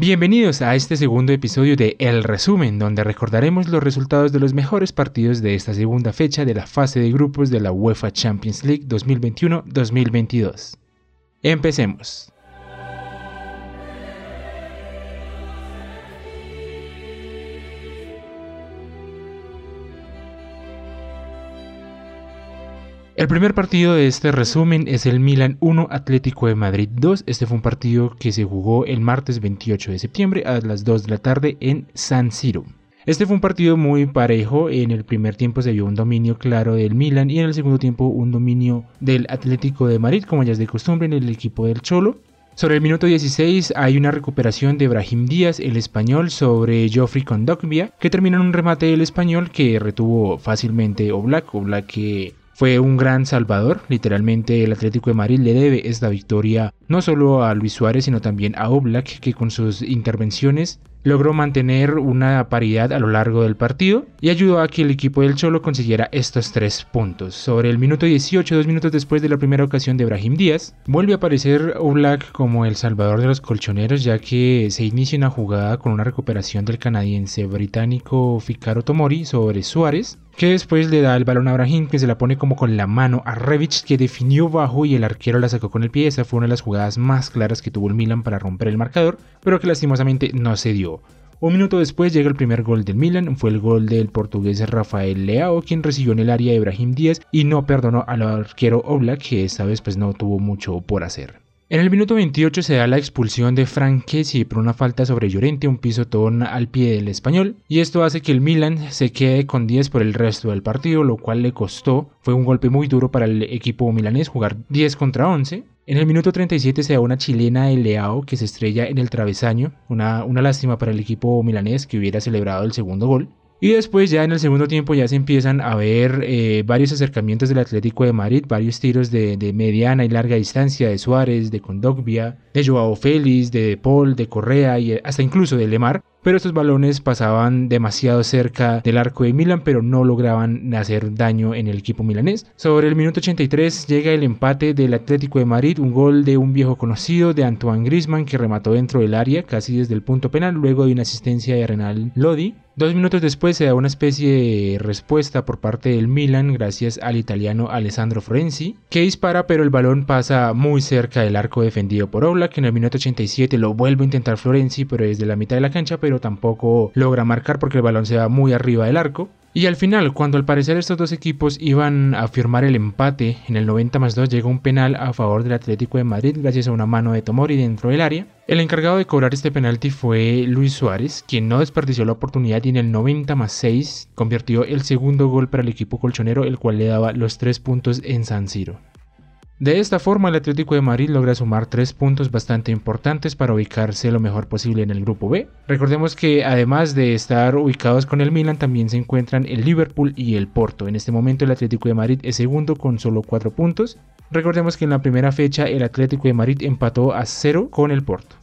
Bienvenidos a este segundo episodio de El Resumen, donde recordaremos los resultados de los mejores partidos de esta segunda fecha de la fase de grupos de la UEFA Champions League 2021-2022. Empecemos. El primer partido de este resumen es el Milan 1 Atlético de Madrid 2. Este fue un partido que se jugó el martes 28 de septiembre a las 2 de la tarde en San Siro. Este fue un partido muy parejo. En el primer tiempo se vio un dominio claro del Milan y en el segundo tiempo un dominio del Atlético de Madrid, como ya es de costumbre en el equipo del Cholo. Sobre el minuto 16 hay una recuperación de Brahim Díaz, el español, sobre Geoffrey Kondogbia, que termina en un remate del español que retuvo fácilmente Oblak, Oblak que fue un gran salvador, literalmente el Atlético de Madrid le debe esta victoria no solo a Luis Suárez, sino también a Oblak, que con sus intervenciones logró mantener una paridad a lo largo del partido y ayudó a que el equipo del Cholo consiguiera estos tres puntos. Sobre el minuto 18, dos minutos después de la primera ocasión de Brahim Díaz, vuelve a aparecer Oblak como el salvador de los colchoneros ya que se inicia una jugada con una recuperación del canadiense británico Ficaro Tomori sobre Suárez que después le da el balón a Brahim, que se la pone como con la mano a Revich, que definió bajo y el arquero la sacó con el pie. Esa fue una de las jugadas más claras que tuvo el Milan para romper el marcador, pero que lastimosamente no se dio. Un minuto después llega el primer gol del Milan, fue el gol del portugués Rafael Leao, quien recibió en el área de Brahim Díaz y no perdonó al arquero Oblak, que esta vez pues no tuvo mucho por hacer. En el minuto 28 se da la expulsión de Frank por una falta sobre Llorente, un pisotón al pie del español, y esto hace que el Milan se quede con 10 por el resto del partido, lo cual le costó, fue un golpe muy duro para el equipo milanés jugar 10 contra 11. En el minuto 37 se da una chilena de Leao que se estrella en el travesaño, una, una lástima para el equipo milanés que hubiera celebrado el segundo gol. Y después ya en el segundo tiempo ya se empiezan a ver eh, varios acercamientos del Atlético de Madrid, varios tiros de, de, mediana y larga distancia de Suárez, de Condogbia, de Joao Félix, de Paul, de Correa y hasta incluso de Lemar pero estos balones pasaban demasiado cerca del arco de Milan, pero no lograban hacer daño en el equipo milanés. Sobre el minuto 83 llega el empate del Atlético de Madrid, un gol de un viejo conocido de Antoine Griezmann que remató dentro del área, casi desde el punto penal, luego de una asistencia de Renal Lodi. Dos minutos después se da una especie de respuesta por parte del Milan gracias al italiano Alessandro Florenzi, que dispara pero el balón pasa muy cerca del arco defendido por Oblak, que en el minuto 87 lo vuelve a intentar Florenzi pero desde la mitad de la cancha, pero tampoco logra marcar porque el balón se va muy arriba del arco. Y al final, cuando al parecer estos dos equipos iban a firmar el empate, en el 90 más 2 llega un penal a favor del Atlético de Madrid gracias a una mano de Tomori dentro del área. El encargado de cobrar este penalti fue Luis Suárez, quien no desperdició la oportunidad y en el 90 más 6 convirtió el segundo gol para el equipo colchonero, el cual le daba los tres puntos en San Siro. De esta forma, el Atlético de Madrid logra sumar tres puntos bastante importantes para ubicarse lo mejor posible en el grupo B. Recordemos que además de estar ubicados con el Milan, también se encuentran el Liverpool y el Porto. En este momento, el Atlético de Madrid es segundo con solo cuatro puntos. Recordemos que en la primera fecha, el Atlético de Madrid empató a cero con el Porto.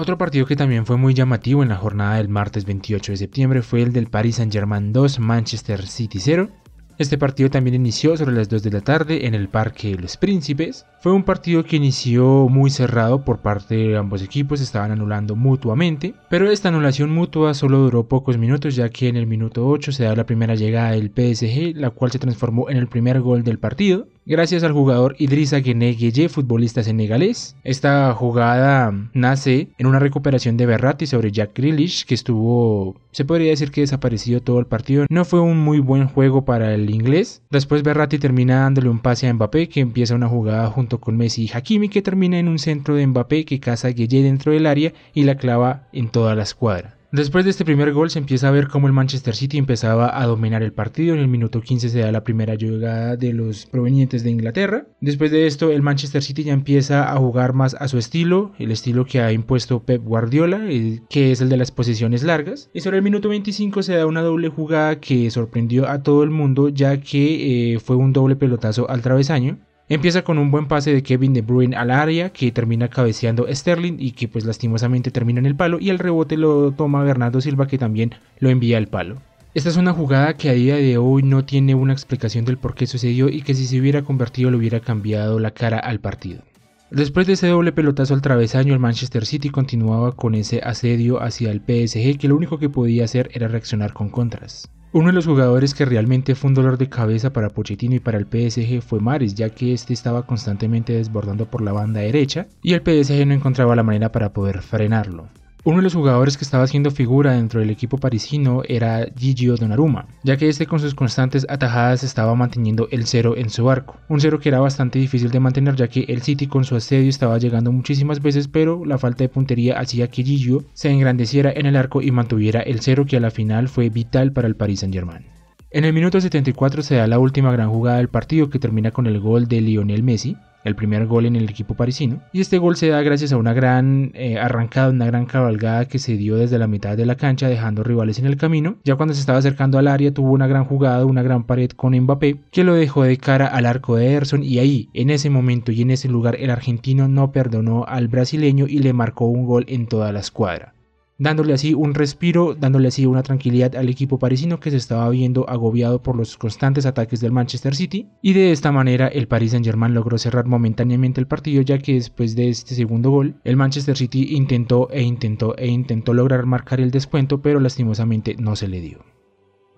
Otro partido que también fue muy llamativo en la jornada del martes 28 de septiembre fue el del Paris Saint-Germain 2 Manchester City 0. Este partido también inició sobre las 2 de la tarde en el Parque Los Príncipes. Fue un partido que inició muy cerrado por parte de ambos equipos, estaban anulando mutuamente, pero esta anulación mutua solo duró pocos minutos ya que en el minuto 8 se da la primera llegada del PSG, la cual se transformó en el primer gol del partido gracias al jugador Idrissa Gueye, futbolista senegalés. Esta jugada nace en una recuperación de Berratti sobre Jack Grealish, que estuvo, se podría decir que desaparecido todo el partido. No fue un muy buen juego para el inglés. Después Berratti termina dándole un pase a Mbappé, que empieza una jugada junto con Messi y Hakimi, que termina en un centro de Mbappé que caza a Gueye dentro del área y la clava en toda la escuadra. Después de este primer gol se empieza a ver cómo el Manchester City empezaba a dominar el partido. En el minuto 15 se da la primera llegada de los provenientes de Inglaterra. Después de esto el Manchester City ya empieza a jugar más a su estilo, el estilo que ha impuesto Pep Guardiola, que es el de las posiciones largas. Y sobre el minuto 25 se da una doble jugada que sorprendió a todo el mundo ya que eh, fue un doble pelotazo al travesaño. Empieza con un buen pase de Kevin De Bruyne al área que termina cabeceando Sterling y que pues lastimosamente termina en el palo y el rebote lo toma Bernardo Silva que también lo envía al palo. Esta es una jugada que a día de hoy no tiene una explicación del por qué sucedió y que si se hubiera convertido le hubiera cambiado la cara al partido. Después de ese doble pelotazo al travesaño, el Manchester City continuaba con ese asedio hacia el PSG que lo único que podía hacer era reaccionar con contras. Uno de los jugadores que realmente fue un dolor de cabeza para Pochettino y para el PSG fue Mares, ya que este estaba constantemente desbordando por la banda derecha y el PSG no encontraba la manera para poder frenarlo. Uno de los jugadores que estaba haciendo figura dentro del equipo parisino era Gigio Donnarumma, ya que este con sus constantes atajadas estaba manteniendo el cero en su arco, un cero que era bastante difícil de mantener ya que el City con su asedio estaba llegando muchísimas veces, pero la falta de puntería hacía que Gigio se engrandeciera en el arco y mantuviera el cero que a la final fue vital para el Paris Saint-Germain. En el minuto 74 se da la última gran jugada del partido que termina con el gol de Lionel Messi, el primer gol en el equipo parisino. Y este gol se da gracias a una gran eh, arrancada, una gran cabalgada que se dio desde la mitad de la cancha dejando rivales en el camino. Ya cuando se estaba acercando al área tuvo una gran jugada, una gran pared con Mbappé que lo dejó de cara al arco de Ederson y ahí, en ese momento y en ese lugar, el argentino no perdonó al brasileño y le marcó un gol en toda la escuadra dándole así un respiro, dándole así una tranquilidad al equipo parisino que se estaba viendo agobiado por los constantes ataques del Manchester City y de esta manera el Paris Saint-Germain logró cerrar momentáneamente el partido ya que después de este segundo gol el Manchester City intentó e intentó e intentó lograr marcar el descuento pero lastimosamente no se le dio.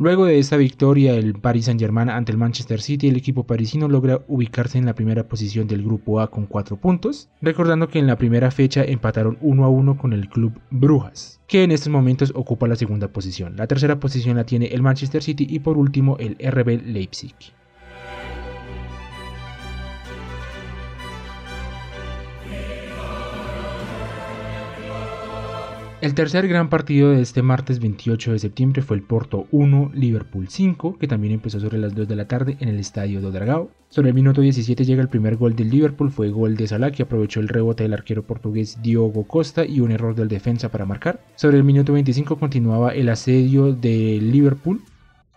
Luego de esta victoria el Paris Saint-Germain ante el Manchester City, el equipo parisino logra ubicarse en la primera posición del grupo A con 4 puntos, recordando que en la primera fecha empataron 1 a 1 con el club Brujas, que en estos momentos ocupa la segunda posición. La tercera posición la tiene el Manchester City y por último el RB Leipzig. El tercer gran partido de este martes 28 de septiembre fue el Porto 1, Liverpool 5, que también empezó sobre las 2 de la tarde en el estadio de Dragao. Sobre el minuto 17 llega el primer gol del Liverpool, fue gol de Salah que aprovechó el rebote del arquero portugués Diogo Costa y un error del defensa para marcar. Sobre el minuto 25 continuaba el asedio del Liverpool,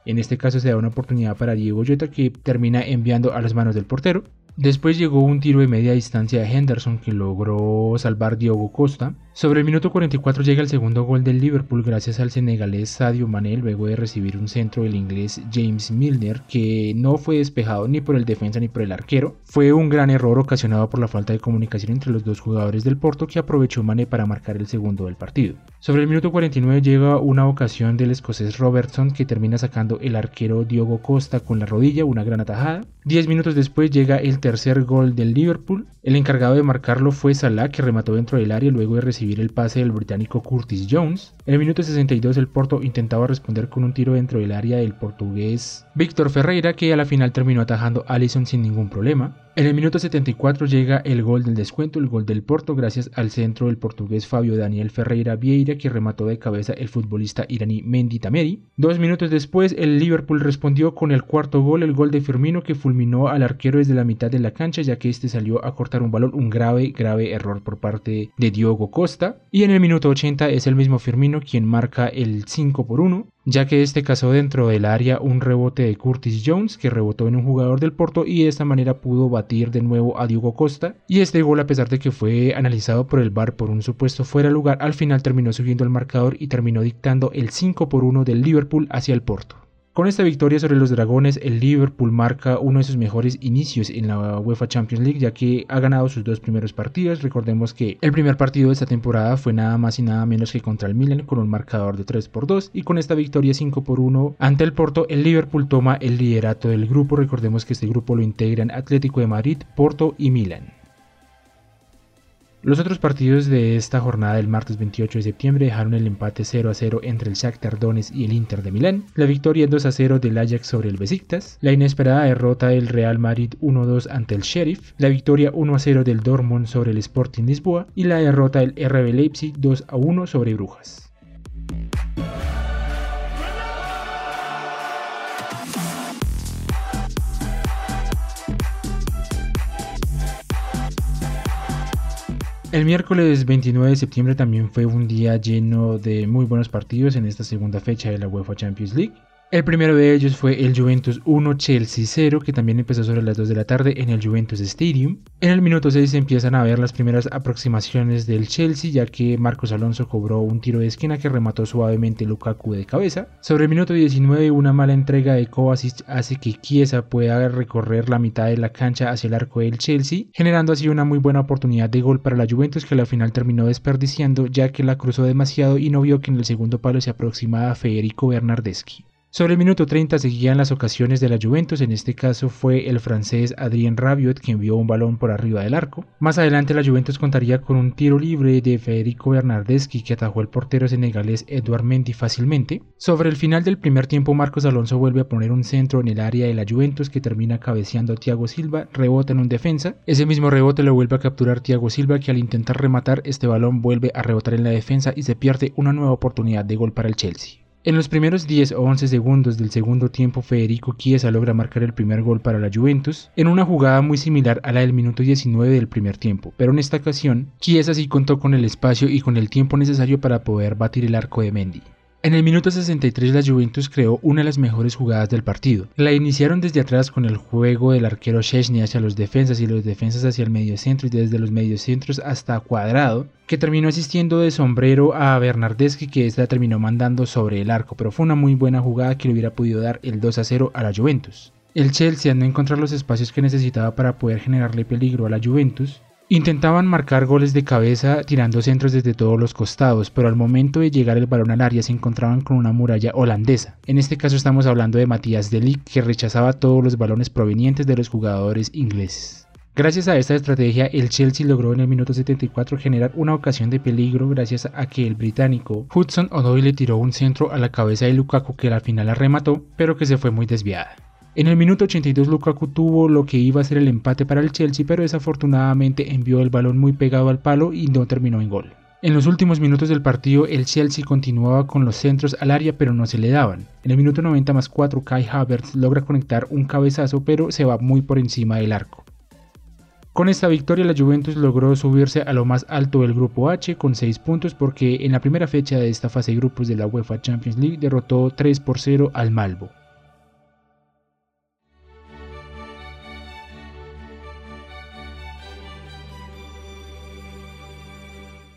en este caso se da una oportunidad para Diego Jota que termina enviando a las manos del portero. Después llegó un tiro de media distancia de Henderson que logró salvar Diogo Costa. Sobre el minuto 44 llega el segundo gol del Liverpool gracias al senegalés Sadio Mané luego de recibir un centro del inglés James Milner que no fue despejado ni por el defensa ni por el arquero. Fue un gran error ocasionado por la falta de comunicación entre los dos jugadores del Porto que aprovechó Mané para marcar el segundo del partido. Sobre el minuto 49 llega una ocasión del escocés Robertson que termina sacando el arquero Diogo Costa con la rodilla, una gran atajada. Diez minutos después llega el tercer gol del Liverpool. El encargado de marcarlo fue Salah que remató dentro del área luego de recibir el pase del británico Curtis Jones. En el minuto 62 el Porto intentaba responder con un tiro dentro del área del portugués Víctor Ferreira que a la final terminó atajando a Allison sin ningún problema. En el minuto 74 llega el gol del descuento, el gol del Porto, gracias al centro del portugués Fabio Daniel Ferreira Vieira, que remató de cabeza el futbolista iraní Mendy Tameri. Dos minutos después, el Liverpool respondió con el cuarto gol, el gol de Firmino, que fulminó al arquero desde la mitad de la cancha, ya que este salió a cortar un balón, un grave, grave error por parte de Diogo Costa. Y en el minuto 80 es el mismo Firmino quien marca el 5 por 1 ya que este cazó dentro del área un rebote de Curtis Jones que rebotó en un jugador del Porto y de esta manera pudo batir de nuevo a Diogo Costa y este gol a pesar de que fue analizado por el VAR por un supuesto fuera de lugar al final terminó subiendo el marcador y terminó dictando el 5 por 1 del Liverpool hacia el Porto. Con esta victoria sobre los Dragones, el Liverpool marca uno de sus mejores inicios en la UEFA Champions League, ya que ha ganado sus dos primeros partidos. Recordemos que el primer partido de esta temporada fue nada más y nada menos que contra el Milan con un marcador de 3 por 2 y con esta victoria 5 por 1 ante el Porto, el Liverpool toma el liderato del grupo. Recordemos que este grupo lo integran Atlético de Madrid, Porto y Milan. Los otros partidos de esta jornada del martes 28 de septiembre dejaron el empate 0 a 0 entre el Shakhtar Donetsk y el Inter de Milán, la victoria 2 a 0 del Ajax sobre el Besiktas, la inesperada derrota del Real Madrid 1 2 ante el Sheriff, la victoria 1 a 0 del Dortmund sobre el Sporting Lisboa. Y la derrota del RB Leipzig 2 a 1 sobre Brujas. El miércoles 29 de septiembre también fue un día lleno de muy buenos partidos en esta segunda fecha de la UEFA Champions League. El primero de ellos fue el Juventus 1 Chelsea 0, que también empezó sobre las 2 de la tarde en el Juventus Stadium. En el minuto 6 empiezan a ver las primeras aproximaciones del Chelsea, ya que Marcos Alonso cobró un tiro de esquina que remató suavemente Lukaku de cabeza. Sobre el minuto 19, una mala entrega de Kovacic hace que Chiesa pueda recorrer la mitad de la cancha hacia el arco del Chelsea, generando así una muy buena oportunidad de gol para la Juventus que al final terminó desperdiciando, ya que la cruzó demasiado y no vio que en el segundo palo se aproximaba Federico Bernardeschi. Sobre el minuto 30 seguían las ocasiones de la Juventus, en este caso fue el francés Adrien Rabiot quien vio un balón por arriba del arco. Más adelante la Juventus contaría con un tiro libre de Federico Bernardeschi que atajó el portero senegalés Eduard Mendy fácilmente. Sobre el final del primer tiempo Marcos Alonso vuelve a poner un centro en el área de la Juventus que termina cabeceando a Thiago Silva, rebota en un defensa. Ese mismo rebote lo vuelve a capturar Thiago Silva que al intentar rematar este balón vuelve a rebotar en la defensa y se pierde una nueva oportunidad de gol para el Chelsea. En los primeros 10 o 11 segundos del segundo tiempo, Federico Chiesa logra marcar el primer gol para la Juventus, en una jugada muy similar a la del minuto 19 del primer tiempo, pero en esta ocasión, Chiesa sí contó con el espacio y con el tiempo necesario para poder batir el arco de Mendy. En el minuto 63 la Juventus creó una de las mejores jugadas del partido. La iniciaron desde atrás con el juego del arquero Chesney hacia los defensas y los defensas hacia el mediocentro y desde los mediocentros hasta Cuadrado, que terminó asistiendo de sombrero a Bernardeschi que esta terminó mandando sobre el arco, pero fue una muy buena jugada que le hubiera podido dar el 2 a 0 a la Juventus. El Chelsea no encontrar los espacios que necesitaba para poder generarle peligro a la Juventus, Intentaban marcar goles de cabeza tirando centros desde todos los costados, pero al momento de llegar el balón al área se encontraban con una muralla holandesa. En este caso estamos hablando de Matías de que rechazaba todos los balones provenientes de los jugadores ingleses. Gracias a esta estrategia, el Chelsea logró en el minuto 74 generar una ocasión de peligro gracias a que el británico Hudson Odoi le tiró un centro a la cabeza de Lukaku que al final la remató, pero que se fue muy desviada. En el minuto 82 Lukaku tuvo lo que iba a ser el empate para el Chelsea, pero desafortunadamente envió el balón muy pegado al palo y no terminó en gol. En los últimos minutos del partido, el Chelsea continuaba con los centros al área, pero no se le daban. En el minuto 90 más 4, Kai Havertz logra conectar un cabezazo, pero se va muy por encima del arco. Con esta victoria, la Juventus logró subirse a lo más alto del grupo H con 6 puntos, porque en la primera fecha de esta fase de grupos de la UEFA Champions League derrotó 3 por 0 al Malbo.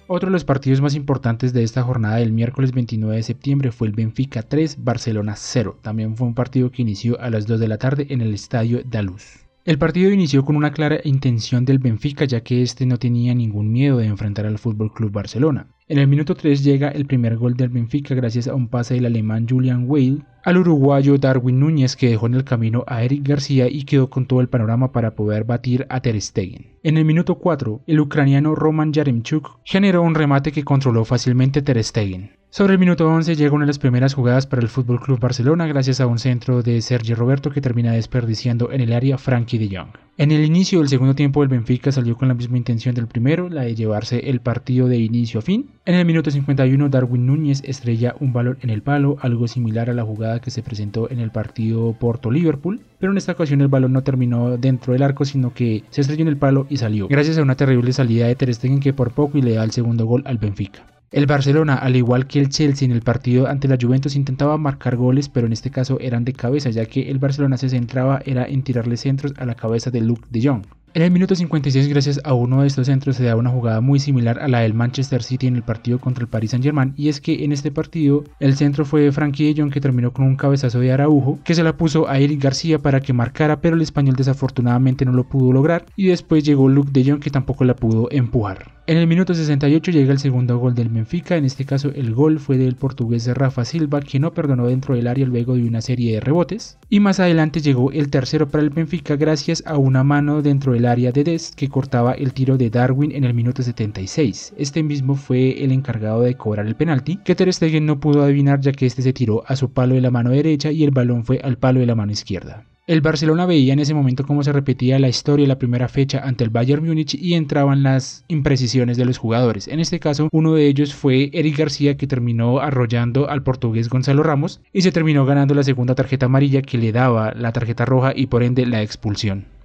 Otro de los partidos más importantes de esta jornada del miércoles 29 de septiembre fue el Benfica 3, Barcelona 0. También fue un partido que inició a las 2 de la tarde en el estadio Daluz. El partido inició con una clara intención del Benfica ya que este no tenía ningún miedo de enfrentar al FC Barcelona. En el minuto 3 llega el primer gol del Benfica gracias a un pase del alemán Julian Weil al uruguayo Darwin Núñez que dejó en el camino a Eric García y quedó con todo el panorama para poder batir a Ter Stegen. En el minuto 4, el ucraniano Roman Yaremchuk generó un remate que controló fácilmente Ter Stegen. Sobre el minuto 11 llega una de las primeras jugadas para el FC Barcelona gracias a un centro de Sergio Roberto que termina desperdiciando en el área Frankie de Jong. En el inicio del segundo tiempo el Benfica salió con la misma intención del primero, la de llevarse el partido de inicio a fin. En el minuto 51 Darwin Núñez estrella un balón en el palo, algo similar a la jugada que se presentó en el partido Porto-Liverpool, pero en esta ocasión el balón no terminó dentro del arco sino que se estrelló en el palo y salió, gracias a una terrible salida de Ter Stegen que por poco y le da el segundo gol al Benfica. El Barcelona, al igual que el Chelsea en el partido ante la Juventus, intentaba marcar goles, pero en este caso eran de cabeza, ya que el Barcelona se centraba era en tirarle centros a la cabeza de Luke de Jong. En el minuto 56, gracias a uno de estos centros, se da una jugada muy similar a la del Manchester City en el partido contra el Paris Saint-Germain, y es que en este partido el centro fue Frankie de Jong que terminó con un cabezazo de Araujo, que se la puso a Eric García para que marcara, pero el español desafortunadamente no lo pudo lograr, y después llegó Luke de Jong que tampoco la pudo empujar. En el minuto 68 llega el segundo gol del Benfica, en este caso el gol fue del portugués Rafa Silva, que no perdonó dentro del área luego de una serie de rebotes, y más adelante llegó el tercero para el Benfica gracias a una mano dentro del área de Dest que cortaba el tiro de Darwin en el minuto 76. Este mismo fue el encargado de cobrar el penalti, que Ter Stegen no pudo adivinar ya que este se tiró a su palo de la mano derecha y el balón fue al palo de la mano izquierda. El Barcelona veía en ese momento cómo se repetía la historia de la primera fecha ante el Bayern Múnich y entraban las imprecisiones de los jugadores. En este caso, uno de ellos fue Eric García que terminó arrollando al portugués Gonzalo Ramos y se terminó ganando la segunda tarjeta amarilla que le daba la tarjeta roja y por ende la expulsión.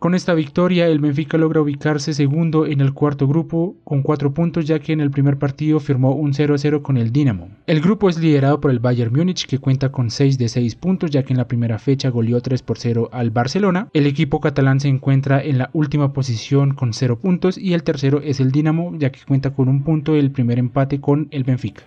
Con esta victoria, el Benfica logra ubicarse segundo en el cuarto grupo con 4 puntos, ya que en el primer partido firmó un 0-0 con el Dinamo. El grupo es liderado por el Bayern Múnich, que cuenta con 6 de 6 puntos, ya que en la primera fecha goleó 3 por 0 al Barcelona. El equipo catalán se encuentra en la última posición con 0 puntos y el tercero es el Dinamo, ya que cuenta con un punto el primer empate con el Benfica.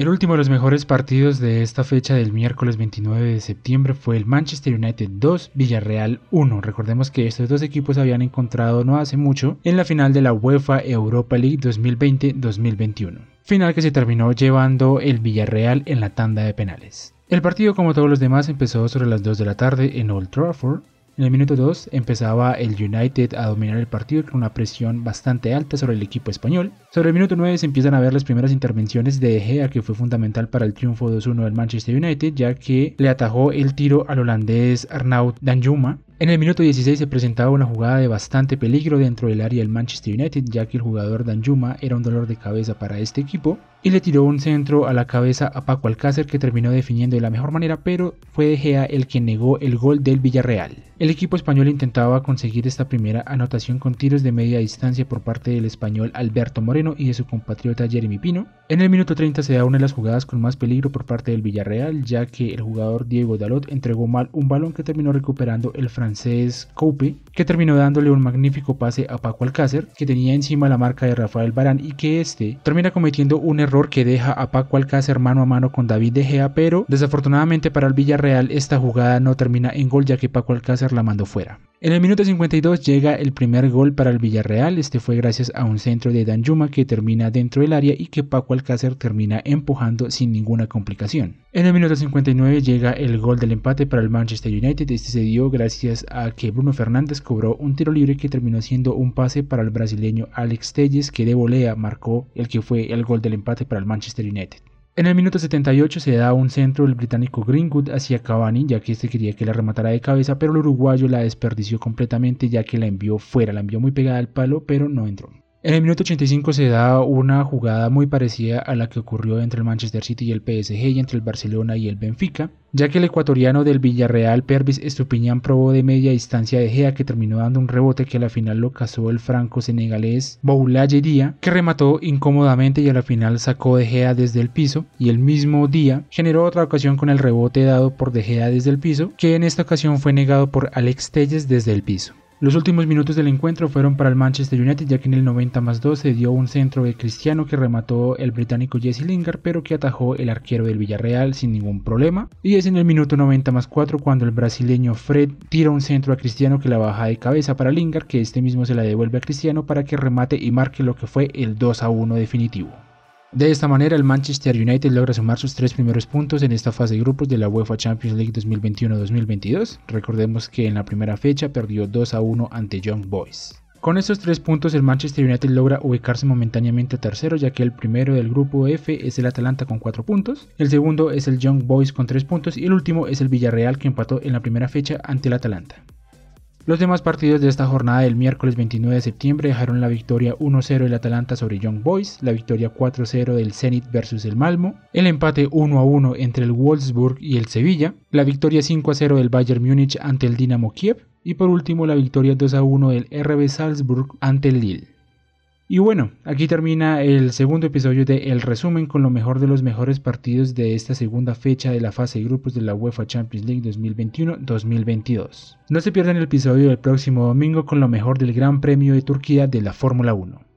El último de los mejores partidos de esta fecha del miércoles 29 de septiembre fue el Manchester United 2, Villarreal 1. Recordemos que estos dos equipos habían encontrado no hace mucho en la final de la UEFA Europa League 2020-2021. Final que se terminó llevando el Villarreal en la tanda de penales. El partido, como todos los demás, empezó sobre las 2 de la tarde en Old Trafford en el minuto 2 empezaba el United a dominar el partido con una presión bastante alta sobre el equipo español. Sobre el minuto 9 se empiezan a ver las primeras intervenciones de Gea que fue fundamental para el triunfo 2-1 del Manchester United ya que le atajó el tiro al holandés Arnaud Danjuma en el minuto 16 se presentaba una jugada de bastante peligro dentro del área del Manchester United, ya que el jugador Danjuma era un dolor de cabeza para este equipo, y le tiró un centro a la cabeza a Paco Alcácer que terminó definiendo de la mejor manera, pero fue De Gea el que negó el gol del Villarreal. El equipo español intentaba conseguir esta primera anotación con tiros de media distancia por parte del español Alberto Moreno y de su compatriota Jeremy Pino. En el minuto 30 se da una de las jugadas con más peligro por parte del Villarreal, ya que el jugador Diego Dalot entregó mal un balón que terminó recuperando el francés francés Coupe, que terminó dándole un magnífico pase a Paco Alcácer, que tenía encima la marca de Rafael Barán y que este termina cometiendo un error que deja a Paco Alcácer mano a mano con David De Gea, pero desafortunadamente para el Villarreal esta jugada no termina en gol ya que Paco Alcácer la mandó fuera. En el minuto 52 llega el primer gol para el Villarreal, este fue gracias a un centro de Danjuma que termina dentro del área y que Paco Alcácer termina empujando sin ninguna complicación. En el minuto 59 llega el gol del empate para el Manchester United, este se dio gracias a que Bruno Fernández cobró un tiro libre que terminó siendo un pase para el brasileño Alex Telles que de volea marcó el que fue el gol del empate para el Manchester United. En el minuto 78 se da un centro del británico Greenwood hacia Cavani, ya que este quería que la rematara de cabeza, pero el uruguayo la desperdició completamente ya que la envió fuera, la envió muy pegada al palo, pero no entró. En el minuto 85 se da una jugada muy parecida a la que ocurrió entre el Manchester City y el PSG y entre el Barcelona y el Benfica, ya que el ecuatoriano del Villarreal Pervis Estupiñán probó de media distancia de Gea que terminó dando un rebote que a la final lo cazó el franco-senegalés Boulaye Dia, que remató incómodamente y a la final sacó de Gea desde el piso y el mismo día generó otra ocasión con el rebote dado por De Gea desde el piso, que en esta ocasión fue negado por Alex Telles desde el piso. Los últimos minutos del encuentro fueron para el Manchester United ya que en el 90 más 2 se dio un centro de Cristiano que remató el británico Jesse Lingard pero que atajó el arquero del Villarreal sin ningún problema. Y es en el minuto 90 más 4 cuando el brasileño Fred tira un centro a Cristiano que la baja de cabeza para Lingard que este mismo se la devuelve a Cristiano para que remate y marque lo que fue el 2 a 1 definitivo. De esta manera, el Manchester United logra sumar sus tres primeros puntos en esta fase de grupos de la UEFA Champions League 2021-2022. Recordemos que en la primera fecha perdió 2 a 1 ante Young Boys. Con estos tres puntos, el Manchester United logra ubicarse momentáneamente tercero, ya que el primero del grupo F es el Atalanta con 4 puntos, el segundo es el Young Boys con 3 puntos y el último es el Villarreal que empató en la primera fecha ante el Atalanta. Los demás partidos de esta jornada del miércoles 29 de septiembre dejaron la victoria 1-0 del Atalanta sobre Young Boys, la victoria 4-0 del Zenit versus el Malmo, el empate 1-1 entre el Wolfsburg y el Sevilla, la victoria 5-0 del Bayern Múnich ante el Dinamo Kiev y por último la victoria 2-1 del RB Salzburg ante el Lille. Y bueno, aquí termina el segundo episodio de El Resumen con lo mejor de los mejores partidos de esta segunda fecha de la fase de grupos de la UEFA Champions League 2021-2022. No se pierdan el episodio del próximo domingo con lo mejor del Gran Premio de Turquía de la Fórmula 1.